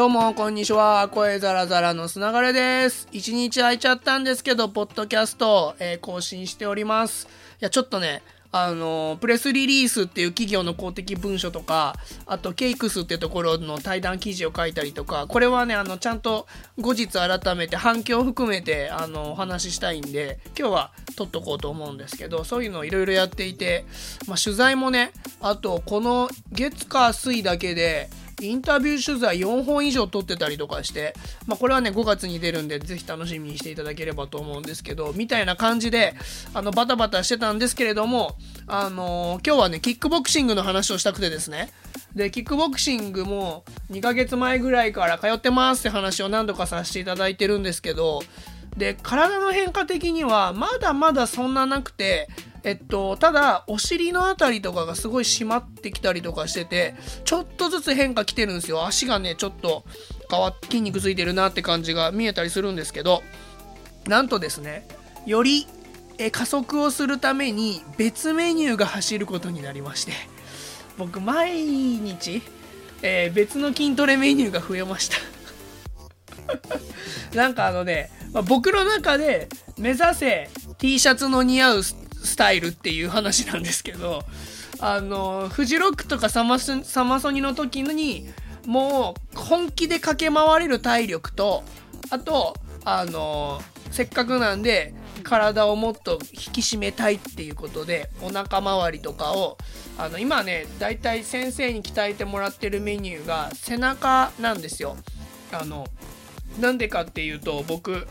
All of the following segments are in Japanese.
どうも、こんにちは。声ザラザラのつながれです。一日空いちゃったんですけど、ポッドキャスト、えー更新しております。いや、ちょっとね、あのプレスリリースっていう企業の公的文書とか、あと、ケイクスってところの対談記事を書いたりとか、これはね、あの、ちゃんと後日改めて反響を含めて、あの、お話ししたいんで、今日は撮っとこうと思うんですけど、そういうのをいろいろやっていて、まあ、取材もね、あと、この月火水だけで、インタビュー取材4本以上撮ってたりとかして、まあ、これはね5月に出るんでぜひ楽しみにしていただければと思うんですけどみたいな感じであのバタバタしてたんですけれども、あのー今日はねキックボクシングの話をしたくてですね。でキックボクシングも2ヶ月前ぐらいから通ってますって話を何度かさせていただいてるんですけどで体の変化的にはまだまだそんななくてえっと、ただお尻のあたりとかがすごい締まってきたりとかしててちょっとずつ変化来てるんですよ。足がねちょっと変わっ筋肉ついてるなって感じが見えたりするんですけどなんとですねよりえ加速をするために別メニューが走ることになりまして僕毎日、えー別の筋トレメニューが増えました。なんかあのね、まあ僕の中で目指せ T シャツの似合うススタイルっていう話なんですけどあのフジロックとかサマスサマソニの時にもう本気で駆け回れる体力とあとあのせっかくなんで体をもっと引き締めたいっていうことでお腹周りとかをあの今ねだいたい先生に鍛えてもらってるメニューが背中なんですよ。あのなんでかっていうと僕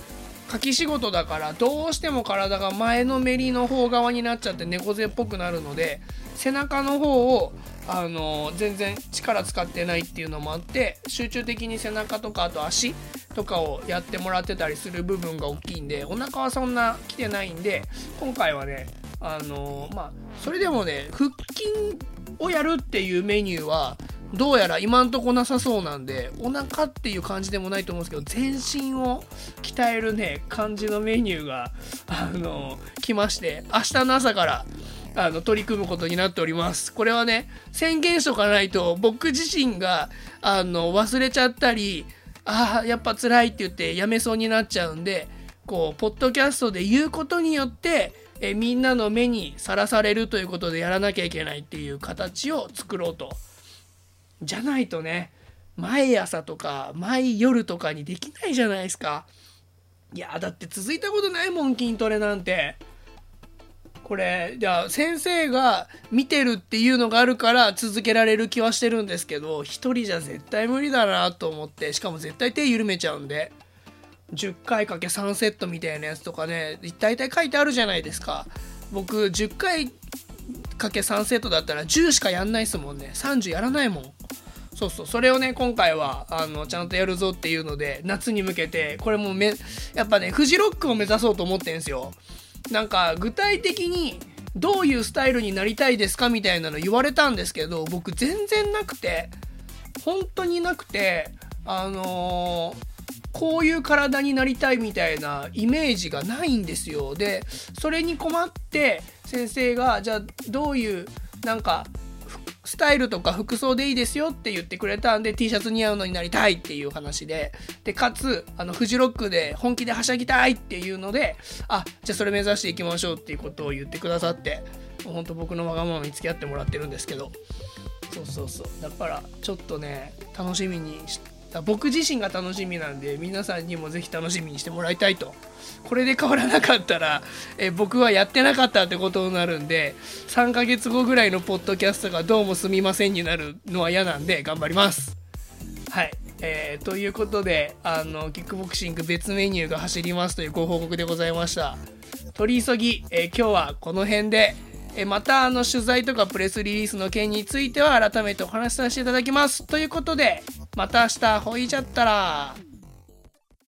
書き仕事だからどうしても体が前のめりの方側になっちゃって猫背っぽくなるので背中の方をあの全然力使ってないっていうのもあって集中的に背中とかあと足とかをやってもらってたりする部分が大きいんでお腹はそんな来てないんで今回はねあのまあそれでもね腹筋をやるっていうメニューはどうやら今んとこなさそうなんでお腹っていう感じでもないと思うんですけど全身を鍛えるね感じのメニューがあの来まして明日の朝からあの取り組むことになっております。これはね宣言しとかないと僕自身があの忘れちゃったりああやっぱ辛いって言ってやめそうになっちゃうんでこうポッドキャストで言うことによってえみんなの目にさらされるということでやらなきゃいけないっていう形を作ろうとじゃないとね毎朝とか毎夜とかにできないじゃないですか。いやだって続いたことないもん筋トレなんて。これじゃあ先生が見てるっていうのがあるから続けられる気はしてるんですけど一人じゃ絶対無理だなと思ってしかも絶対手緩めちゃうんで。10回かけ3セットみたいなやつとかね大体書いてあるじゃないですか。僕10回3セットだったら10しかやんないっすもんね。30やらないもん。そうそう。それをね今回はあのちゃんとやるぞっていうので夏に向けてこれもめやっぱねフジロックを目指そうと思ってんすよ。なんか具体的にどういうスタイルになりたいですかみたいなの言われたんですけど僕全然なくて本当になくてあのーこういう体になりたいみたいなイメージがないんですよ。でそれに困って先生がじゃあどういうなんかスタイルとか服装でいいですよって言ってくれたんで T シャツ似合うのになりたいっていう話で。でかつあのフジロックで本気ではしゃぎたいっていうのであじゃあそれ目指していきましょうっていうことを言ってくださってもうほんと僕のわがままに付き合ってもらってるんですけど。そうそうそう。だからちょっとね楽しみにし僕自身が楽しみなんで皆さんにもぜひ楽しみにしてもらいたいと。これで変わらなかったらえ僕はやってなかったってことになるんで3ヶ月後ぐらいのポッドキャストがどうもすみませんになるのは嫌なんで頑張ります。はい。えーということであのキックボクシング別メニューが走りますというご報告でございました。取り急ぎ、えー今日はこの辺でえまたあの取材とかプレスリリースの件については改めてお話しさせていただきます。ということでまた明日ほいじゃったら。